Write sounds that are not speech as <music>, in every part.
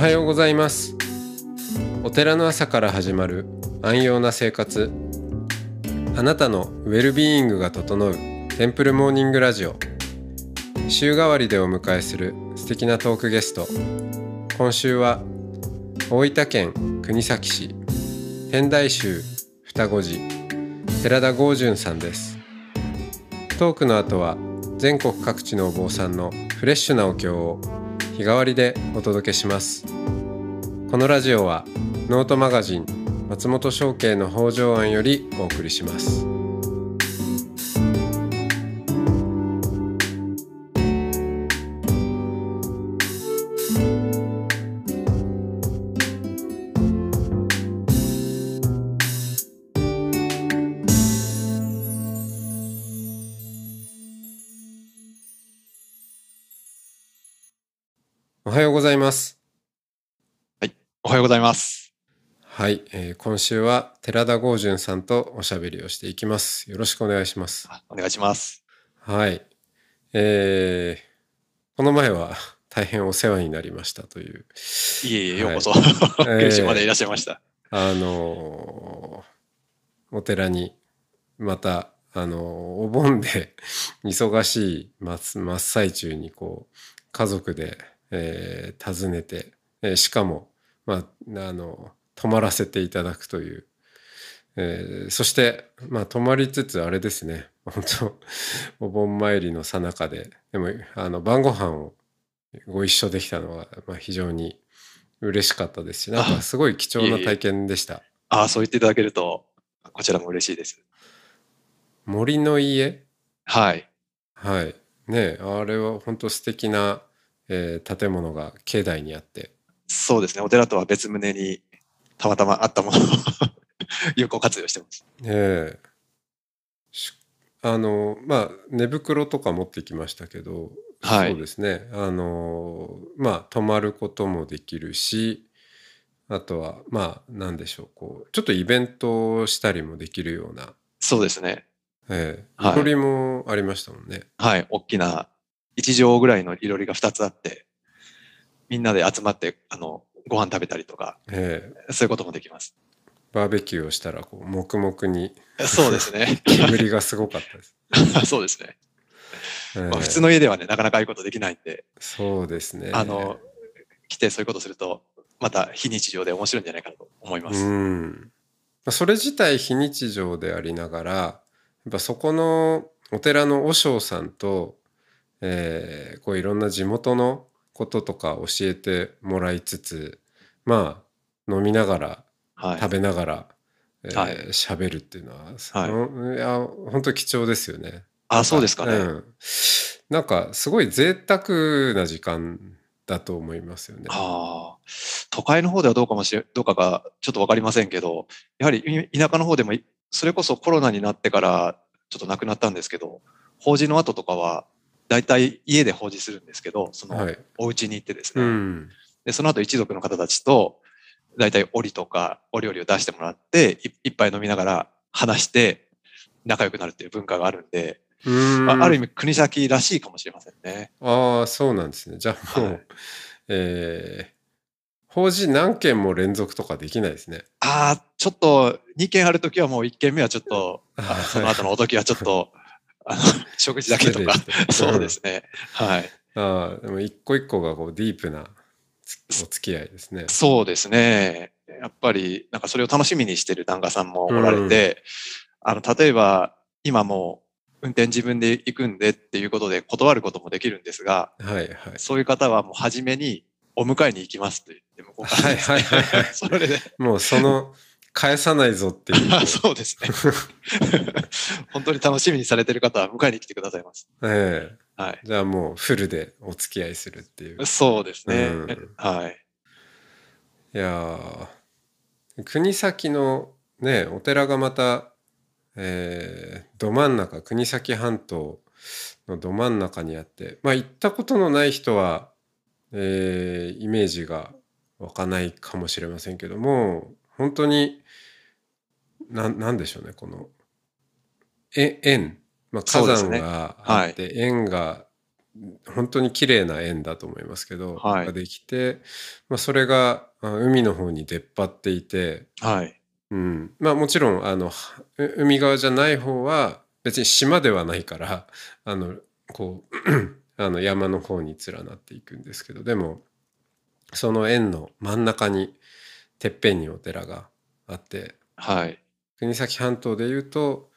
おはようございます。お寺の朝から始まる安養な生活。あなたのウェルビーイングが整うテンプルモーニングラジオ。週替わりでお迎えする素敵なトークゲスト。今週は大分県国東市天台宗双子寺寺田豪順さんです。トークの後は全国各地のお坊さんのフレッシュなお経を日替わりでお届けします。このラジオはノートマガジン松本商家の北条庵よりお送りします。今週は寺田豪順さんとおしゃべりをしていきますよろしくお願いしますあお願いします。はい。えーこの前は大変お世話になりましたという、いえいえ、はいようこそ、え九州 <laughs> までいらっしゃいました。あのーお寺に、また、あのーお盆で <laughs> 忙しい真っ真っ最中にこう、家族で、えー訪ねて、えーしかも、まあ、あの、泊まらせていただくという、えーそして、まあ、泊まりつつ、あれですね、本当お盆参りの最中で、でも、あの、晩ご飯をご一緒できたのは、まあ、非常に嬉しかったですし、なんかすごい貴重な体験でした。ああ、そう言っていただけると、こちらも嬉しいです。森の家？はい。はい。ねあれは本当素敵な、えー建物が境内にあって。そうですね。お寺とは別棟にたまたまあったものを <laughs> 有効活用してます。ええしあの、まあ、寝袋とか持ってきましたけど、はいそうですね。あの、まあ、泊まることもできるし、あとは、まあ、なんでしょう、こう、ちょっとイベントをしたりもできるような、そうですね。ええはいいろりもありましたもんね。はい。大きな1畳ぐらいのいろりが2つあって、みんなで集まって、あの、ご飯食べたりとか、ええそういうこともできます。バーベキューをしたら、こう、黙々にそうですね。<laughs> 煙がすごかったです。<laughs> そうですね。ええまあ、普通の家ではね、なかなかああいうことできないんで、そうですね。あの、来てそういうことすると、また非日常で面白いんじゃないかなと思います。うん。まあそれ自体非日常でありながら、やっぱそこのお寺の和尚さんと、えーこういろんな地元のこととか教えてもらいつつ、まあ、飲みながら、はい。食べながら、えーはい喋るっていうのは、はいいや、本当貴重ですよね。あ、そうですかね。うん。なんか、すごい贅沢な時間だと思いますよね。ああ。都会の方ではどうかもしれ、どうかがちょっとわかりませんけど、やはりい田舎の方でも、いそれこそコロナになってからちょっとなくなったんですけど、法事の後とかは、だいたい家で法事するんですけど、そのはい。お家に行ってですうね、ん。で、その後一族の方たちと、だいたい折とかお料理を出してもらって、い一杯飲みながら話して仲良くなるっていう文化があるんで、うんあある意味国崎らしいかもしれませんね。ああ、そうなんですね。じゃあもう、はいえー、法事何件も連続とかできないですね。ああ、ちょっと2件あるときはもう1件目はちょっと、あはいその後のおときはちょっと、<laughs> あの、食事だけとか、そうですね。はい。ああ、でも一個一個がこうディープなつお付き合いですね。そうですね。やっぱり、なんかそれを楽しみにしてる檀家さんもおられて、あの、例えば、今もう運転自分で行くんでっていうことで断ることもできるんですが、はいはい。そういう方はもう初めにお迎えに行きますと言って、向こうからねはいはいはい <laughs> それで、もうその、返さないぞっていう。あ <laughs> そうですね。<laughs> 本当に楽しみにされてる方は迎えに来てくださいます。えはいえ。じゃあもうフルでお付き合いするっていう。そうですね。うんはい。いやー国先のね、お寺がまた、えーど真ん中、国東半島のど真ん中にあって、まあ行ったことのない人は、えーイメージが湧かないかもしれませんけども、本当に、なん、なんでしょうね、この、え、円、まあ火山があって、円が本当に綺麗な円だと思いますけど、はいができて、まあ、それがあ海の方に出っ張っていて、はい。うん、まあもちろんあの海側じゃない方は別に島ではないからあのこう <clears throat> あの山の方に連なっていくんですけどでもその円の真ん中にてっぺんにお寺があってはい。国東半島でいうと、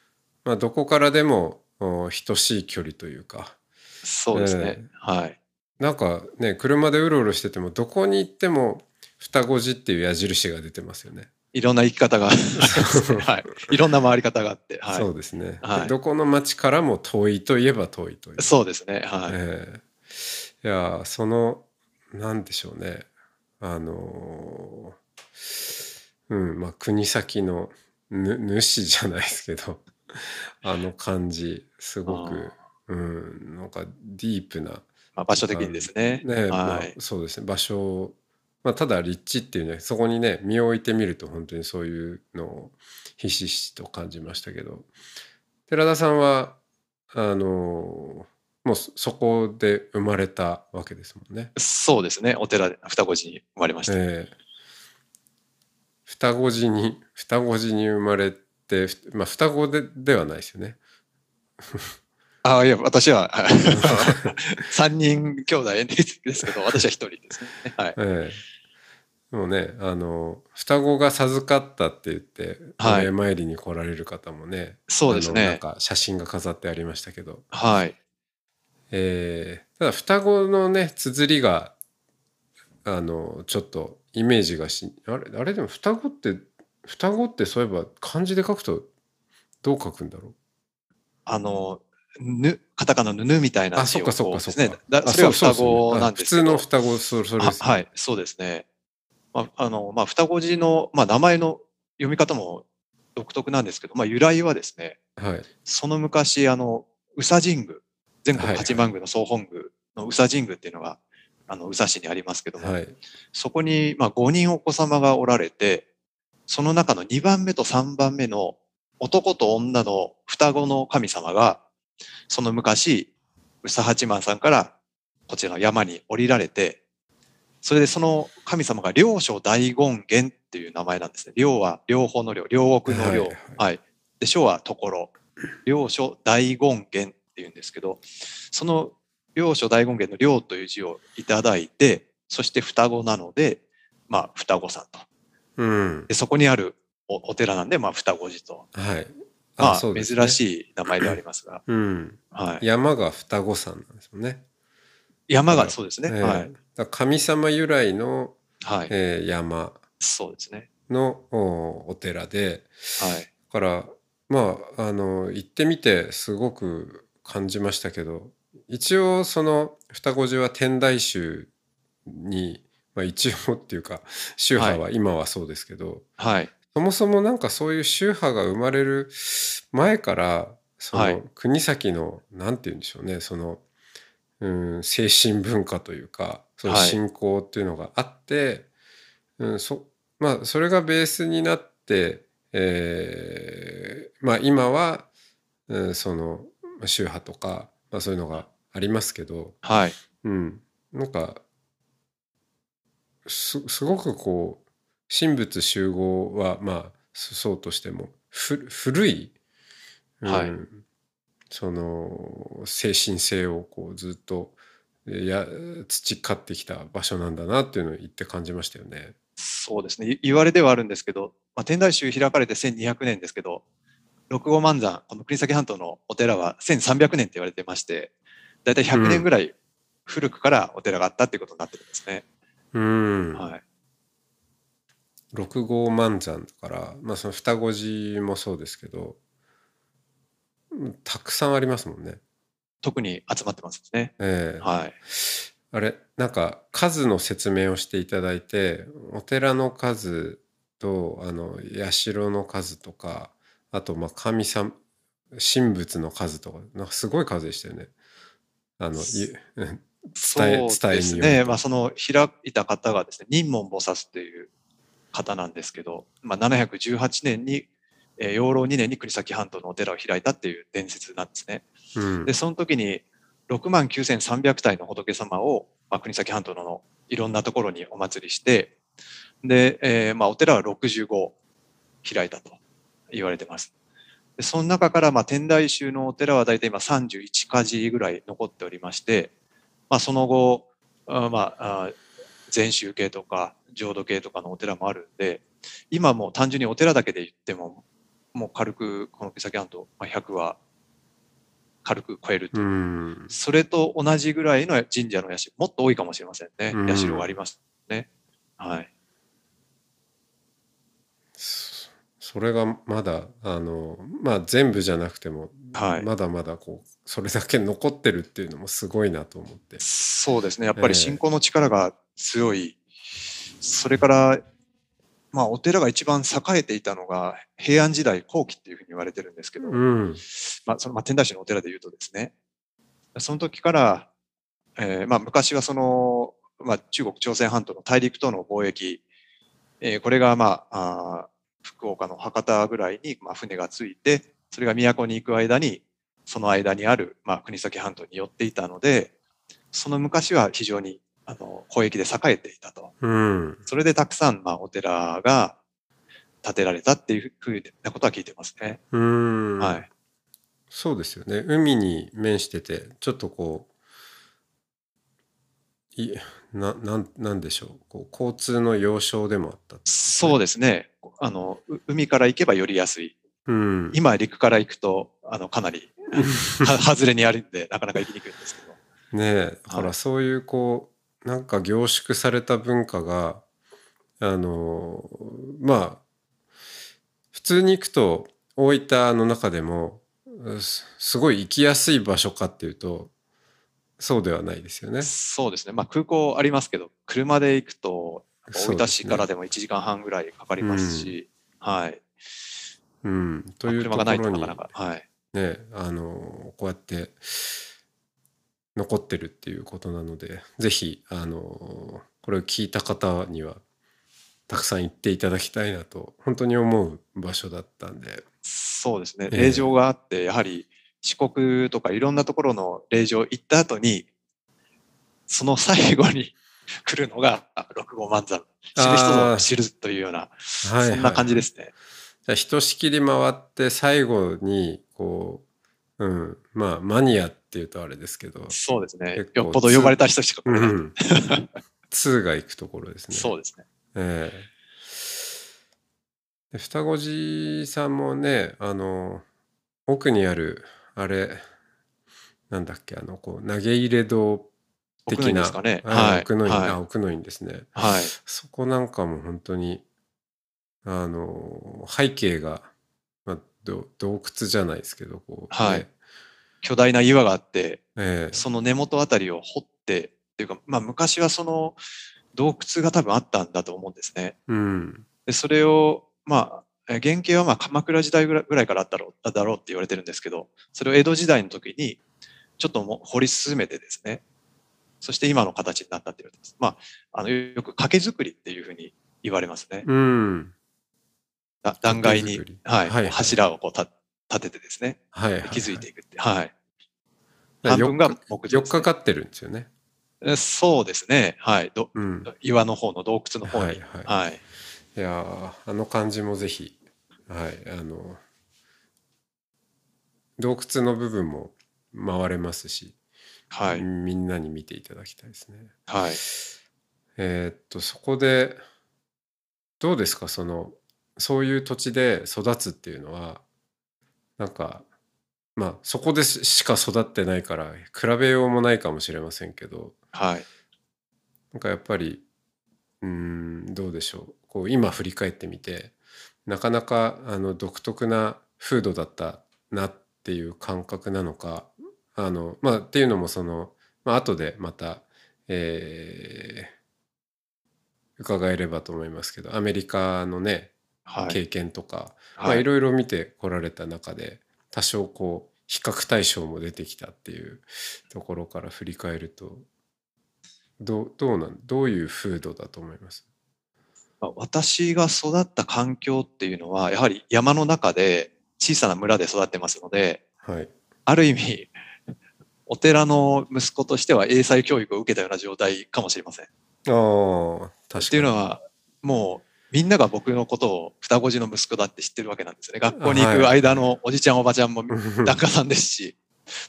まあ、どこからでもお等しい距離というかそうですね。えはい。なんかね車でうろうろしててもどこに行っても双子寺っていう矢印が出てますよね。いろんな生き方が。<laughs> はい。いろんな回り方があって。はい。そうですね、はいでどこの町からも遠いといえば遠いという。そうですね。はい。ええいやそのなんでしょうねあのーうんまあ国先のぬ主じゃないですけど <laughs> あの感じすごくうんなんかディープなまあ、場所的にですね。ねまあはい。そうですね場所まあ、ただ立地っていうねそこにね身を置いてみると本当にそういうのをひしひしと感じましたけど寺田さんはあのもうそそこで生まれたわけですもんね。そうですね。お寺で双子寺に生まれました。ええ双子寺に双子寺に生まれまあ、双子でではないですよね。ああ、いや、私は、3人兄弟ですけど、私は1人ですね。はい。ええ、もうねあの双子が授かったって言っておはい礼参りに来られる方もね、そうですあのなんね。か写真が飾ってありましたけど、はい。ええただ双子のね綴りがあのちょっとイメージがしあれあれでも双子って双子ってそういえば漢字で書くとどう書くんだろう？あの、ぬ、カタカナのぬみたいなあそっかそっかそっか。あだそれが双子なんですけど。あ普通の双子そそれです、あはい、そうですね。まあ、あの、まあ、双子寺の、まあ、名前の読み方も独特なんですけど、まあ、由来はですね、はい。その昔、あの、宇佐神宮、全国はい八幡宮の総本宮の宇佐神宮っていうのが、あの、宇佐市にありますけども、はい。そこに、まあ、5人お子様がおられて、その中の2番目と3番目の男と女の双子の神様が、その昔、宇佐八幡さんからこちらの山に降りられて、それでその神様が両所大権現っていう名前なんですね。両は両方の両、両国の両。ははいいはいで、所はところ。両所大権現っていうんですけど、その両所大権現の両という字をいただいて、そして双子なので、まあ、双子さんと。うんで、そこにあるおお寺なんで、まあ、双子寺と。はいまあ、そうですね珍しい名前ではありますが、うんはい。山が双子山なんですよね。山がそうですね。ええはい。神様由来の、はい。えー山そうですね。のおお寺ではい。だからまああの行ってみてすごく感じましたけど一応その双子寺は天台宗に、まあ、一応っていうか宗派は今はそうですけど、はい。そもそもなんかそういう宗派が生まれる前からそはいの国先のなんて言うんでしょうねそのうん精神文化というかそのはい信仰っていうのがあって、うんそまあそれがベースになって、えーまあ今は、うん、そのまあ宗派とか、まあ、そういうのがありますけど、はい。うん、なんかすすごくこう神仏集合はまあそそうとしてもふ古い、うんはいその精神性をこうずっとえや培ってきた場所なんだなっていうのを言って感じましたよね。そうですね。い言われではあるんですけど、まあ、天台宗開かれて1200年ですけど、六号万山、この国東半島のお寺は1300年って言われてまして、だいたい100年ぐらい古くからお寺があったっていうことになってるんですね。うん、はい。六号万山だから、まあ、その双子寺もそうですけどうんたくさんありますもんね。特に集まってますね。ええはい。あれなんか数の説明をしていただいてお寺の数とあの社の数とかあとまあ神様神仏の数とかなんかすごい数でしたよね。あのいうんそう伝えです伝えによるね。とまあ、その開いた方がですね、任門菩薩っていう方なんですけど、まあ、718年に、えー養老2年に国東半島のお寺を開いたっていう伝説なんですね。うんで、その時に、6万9300体の仏様を、まあ、国東半島のいろんなところにお祭りして、で、えーまあ、お寺は65開いたと言われてます。でその中から、まあ、天台宗のお寺は大体今31か寺ぐらい残っておりまして、まあ、その後、あまあ、あ禅宗系とか浄土系とかのお寺もあるんで、今もう単純にお寺だけで言っても、もう軽くこの国崎半島、まあ、100は軽く超えると。それと同じぐらいの神社の社、もっと多いかもしれませんね。うん社がありますね。はい。そそれがまだあのまあ全部じゃなくても、はいまだまだこうそれだけ残ってるっていうのもすごいなと思って。そうですね。やっぱええり信仰の力が強い。それから、まあ、お寺が一番栄えていたのが平安時代後期っていうふうに言われてるんですけど、うん。まあ、その、まあ、天台宗のお寺で言うとですね、その時から、えーまあ、昔はその、まあ、中国朝鮮半島の大陸との貿易、えーこれが、まあ、あー福岡の博多ぐらいに、まあ、船がついて、それが都に行く間に、その間にある、まあ、国東半島に寄っていたので、その昔は非常に、あの、交易で栄えていたと。うん。それでたくさん、まあ、お寺が建てられたっていうふうなことは聞いてますね。うん。はい。そうですよね。海に面してて、ちょっとこう、いななんなんでしょうこう交通の要衝でもあった。そうですね。あの、う海から行けば寄りやすい。うん。今陸から行くと、あの、かなり、は <laughs> 外れにあるんで、なかなか行きにくいんですけど。ねえだからはいそういうこうなんか凝縮された文化があのまあ普通に行くと大分の中でもすすごい行きやすい場所かっていうとそうではないですよね。そうですね。まあ、空港ありますけど、車で行くと、大分市からででも1時間半ぐらいかかりますし、はい。すね。うん、というとこまあ車がないとろになかなか、はい。ねあのこうやって残ってるっていうことなのでぜひあのこれを聞いた方にはたくさん行っていただきたいなと本当に思う場所だったんでそうですね。ええ霊場があって、やはり四国とかいろんなところの霊場行った後に、その最後に <laughs> 来るのがあ六号万山。知る人ぞ知るというような、はいそんな感じでですね。じゃあひとしきり回って最後にこううんまあマニアっていうとあれですけど、そうですねよっぽど呼ばれた人しか来う。ん、<laughs> 2が行くところですね。そうですね。ええで双子寺さんもねあの奥にあるあれなんだっけあのこう投げ入れ堂的奥の院なですかね。あはい。奥の院、はいあ奥の院ですねはい。そこなんかも本当にあの背景が、まあ、ど洞窟じゃないですけどこう、はいね巨大な岩があって、ええその根元あたりを掘って、っていうか、まあ昔はその洞窟が多分あったんだと思うんですね。うんで、それを、まあ、え原型はまあ鎌倉時代ぐらいからあったろうだろうって言われてるんですけど、それを江戸時代の時にちょっともう掘り進めてですね、そして今の形になったって言われてます。まあ、あの、よく掛け作りっていうふうに言われますね。うんだ断崖にはい、はいはい柱をこうた立ててですね、はいはい、はい、築いていくって。はい。半分がねよっかかってるんですよね。えそうですね。はい。どうん岩の方の洞窟の方に。ははいい。はいいやーあの感じもぜひはいあの洞窟の部分も回れますし、はい。みんなに見ていただきたいですね。はい。えーっとそこでどうですか？そのそういう土地で育つっていうのはなんかまあそこでししか育ってないから比べようもないかもしれませんけどはい。なんかやっぱりうーんどうでしょうこう今振り返ってみてなかなかあの独特な風土だったなっていう感覚なのかあのまあっていうのもその、まあ後でまた、えー伺えればと思いますけどアメリカのねはい。経験とか、まはい。あいろいろ見てこられた中で多少こう比較対象も出てきたっていうところから振り返るとどうどうなんどういう風土だと思います？まあ私が育った環境っていうのは、やはり山の中で小さな村で育ってますので、はい。ある意味、<laughs> お寺の息子としては英才教育を受けたような状態かもしれません。ああ、確かに。っていうのは、もうみんなが僕のことを双子寺の息子だって知ってるわけなんですよね。学校に行く間のおじちゃんおばちゃんも <laughs> 檀家さんですし、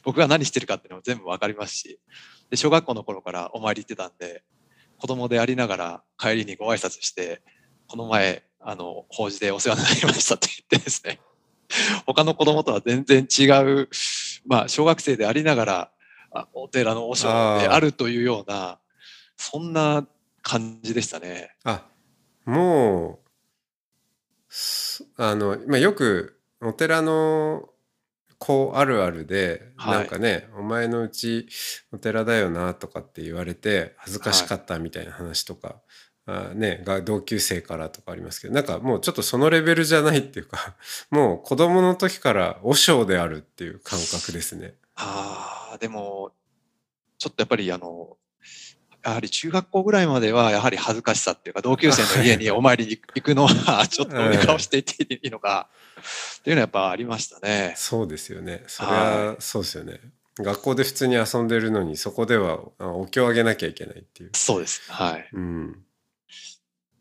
僕が何してるかっていうのも全部わかりますし、で、小学校の頃からお参り行ってたんで、子供でありながら帰りにご挨拶して、この前、あの、法事でお世話になりましたって言ってですね、<laughs> 他の子供とは全然違う、まあ、小学生でありながら、あお寺の和尚であるというような、そんな感じでしたね。あ、もう、すあの、まあ、よくお寺の子あるあるで、はいなんかね、お前のうちお寺だよなとかって言われて恥ずかしかったみたいな話とか、あね、が同級生からとかありますけど、なんかもうちょっとそのレベルじゃないっていうか、<laughs> もう子供の時から和尚であるっていう感覚ですね。ああ、でも、ちょっとやっぱりあの、やはり中学校ぐらいまではやはり恥ずかしさっていうか同級生の家にお参りに行くのは <laughs> ちょっとしていっていいのかっていうのはやっぱありましたね。そうですよね。それはそうですよね。学校で普通に遊んでるのにそこではあお経をあげなきゃいけないっていう。そうです。はい。うん。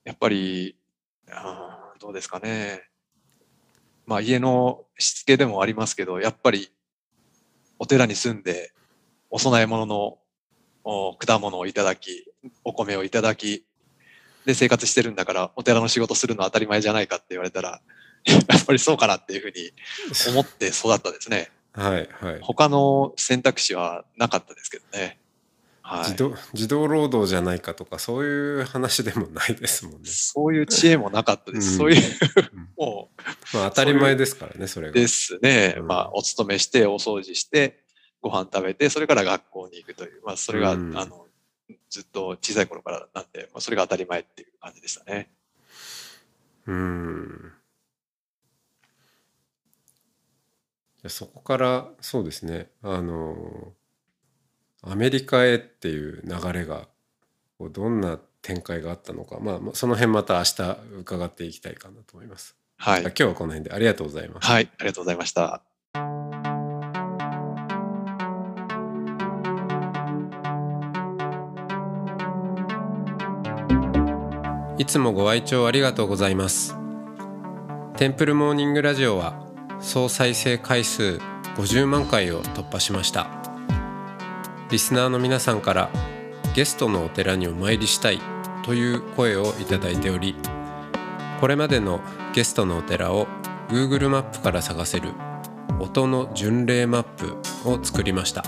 やっぱり、あーどうですかね。まあ家のしつけでもありますけど、やっぱりお寺に住んでお供え物のお果物をいただき、お米をいただき、で生活してるんだからお寺の仕事するのは当たり前じゃないかって言われたら、<laughs> やっぱりそうかなっていうふうに思って育ったですね。はいはい。他の選択肢はなかったですけどね。はい自。動児童労働じゃないかとかそういう話でもないですもんね。そういう知恵もなかったです。うんそういううん、<laughs> もう、まあ当たり前ですからねそれが。ですね。うんまあ、お勤めして、お掃除して、ご飯食べて、それから学校に行くという、まあ、それが、うんあの、ずっと小さい頃からなんで、まあ、それが当たり前っていう感じでしたね。うん。そこからそうですねあのアメリカへっていう流れがどんな展開があったのか、まあ、まあその辺また明日伺っていきたいかなと思います。はい。今日はこの辺でありがとうございます。はい。ありがとうございました。いつもご愛聴ありがとうございます。テンプルモーニングラジオは総再生回数50万回を突破しました。リスナーの皆さんからゲストのお寺にお参りしたいという声をいただいており、これまでのゲストのお寺を Google マップから探せる音の巡礼マップを作りました。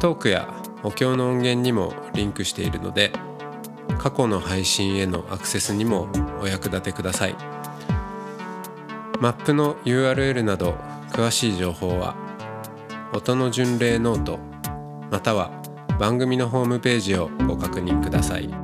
トークやお経の音源にもリンクしているので、過去の配信へのアクセスにもお役立てください。マップの URL など詳しい情報は音の巡礼ノートまたは番組のホームページをご確認ください。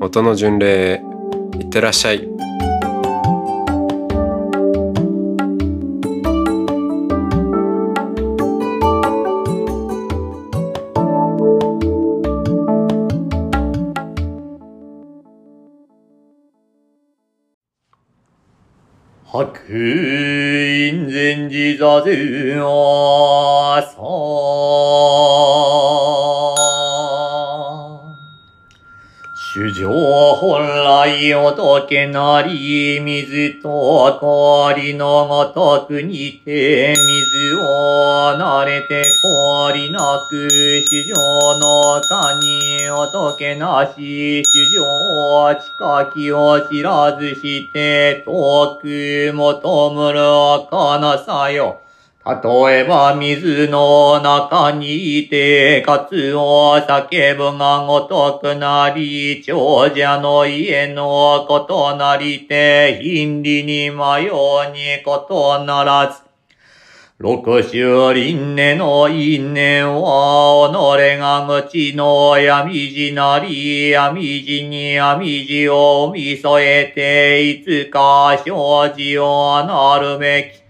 音の巡礼へいってらっしゃい白院禅寺座禅朝。本来仏なり、水と氷のごとくにて、水を慣れて氷なく、主上のかに仏なし、主上近きを知らずして、遠く求むるかなさよ。例えば水の中にいて、かつを叫ぶがごとくなり、長者の家のことなりて、貧利に迷うにことならず、六種輪廻の因縁は、己が口の闇地なり、闇地に闇地を見添えて、いつか生じをなるべき。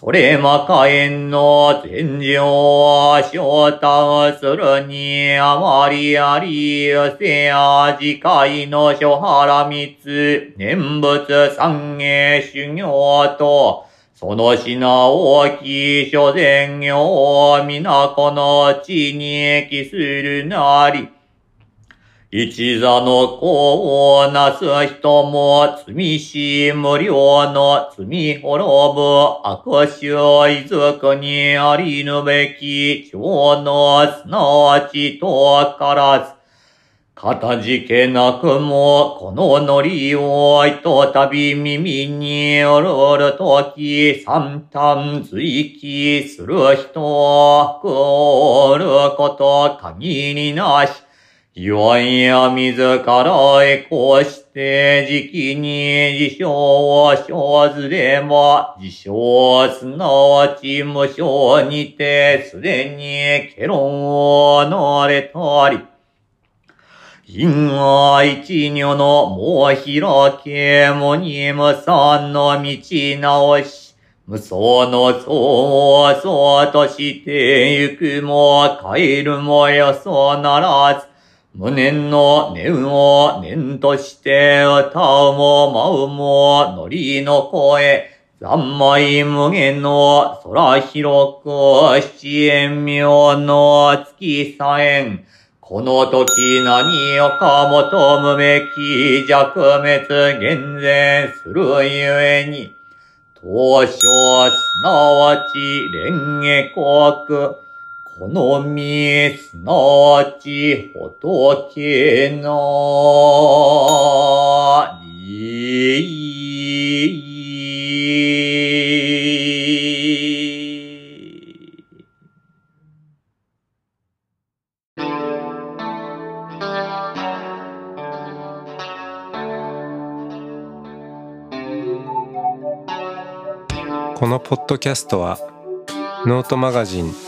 それまかえんの天井は昇太するにあまりあり、せや次回の諸原三つ、念仏三芸修行と、その品大きい諸前業、皆この地に帰するなり、一座の子をなす人も、罪し無料の罪滅ぶ悪臭遺族にありぬべき、長のすなわちとからず、かたじけなくも、このノリをひとたび耳におるるとき、三端随記する人は、くおること限りなし、岩や自らへこして時期に自称を生ずれば、自称すなわち無償にてすでにケロンを乗れたり、因果一女のもう開けもに無産の道直し、無双の相をそうとしてゆくも帰るもよそならず、無念の念を念として歌うも舞うもノリの声、三昧無限の空広く七円妙の月さえん、この時何をか求むべき弱滅厳然するゆえに、当初すなわち蓮華国、このみすなち仏のり。このポッドキャストはノートマガジン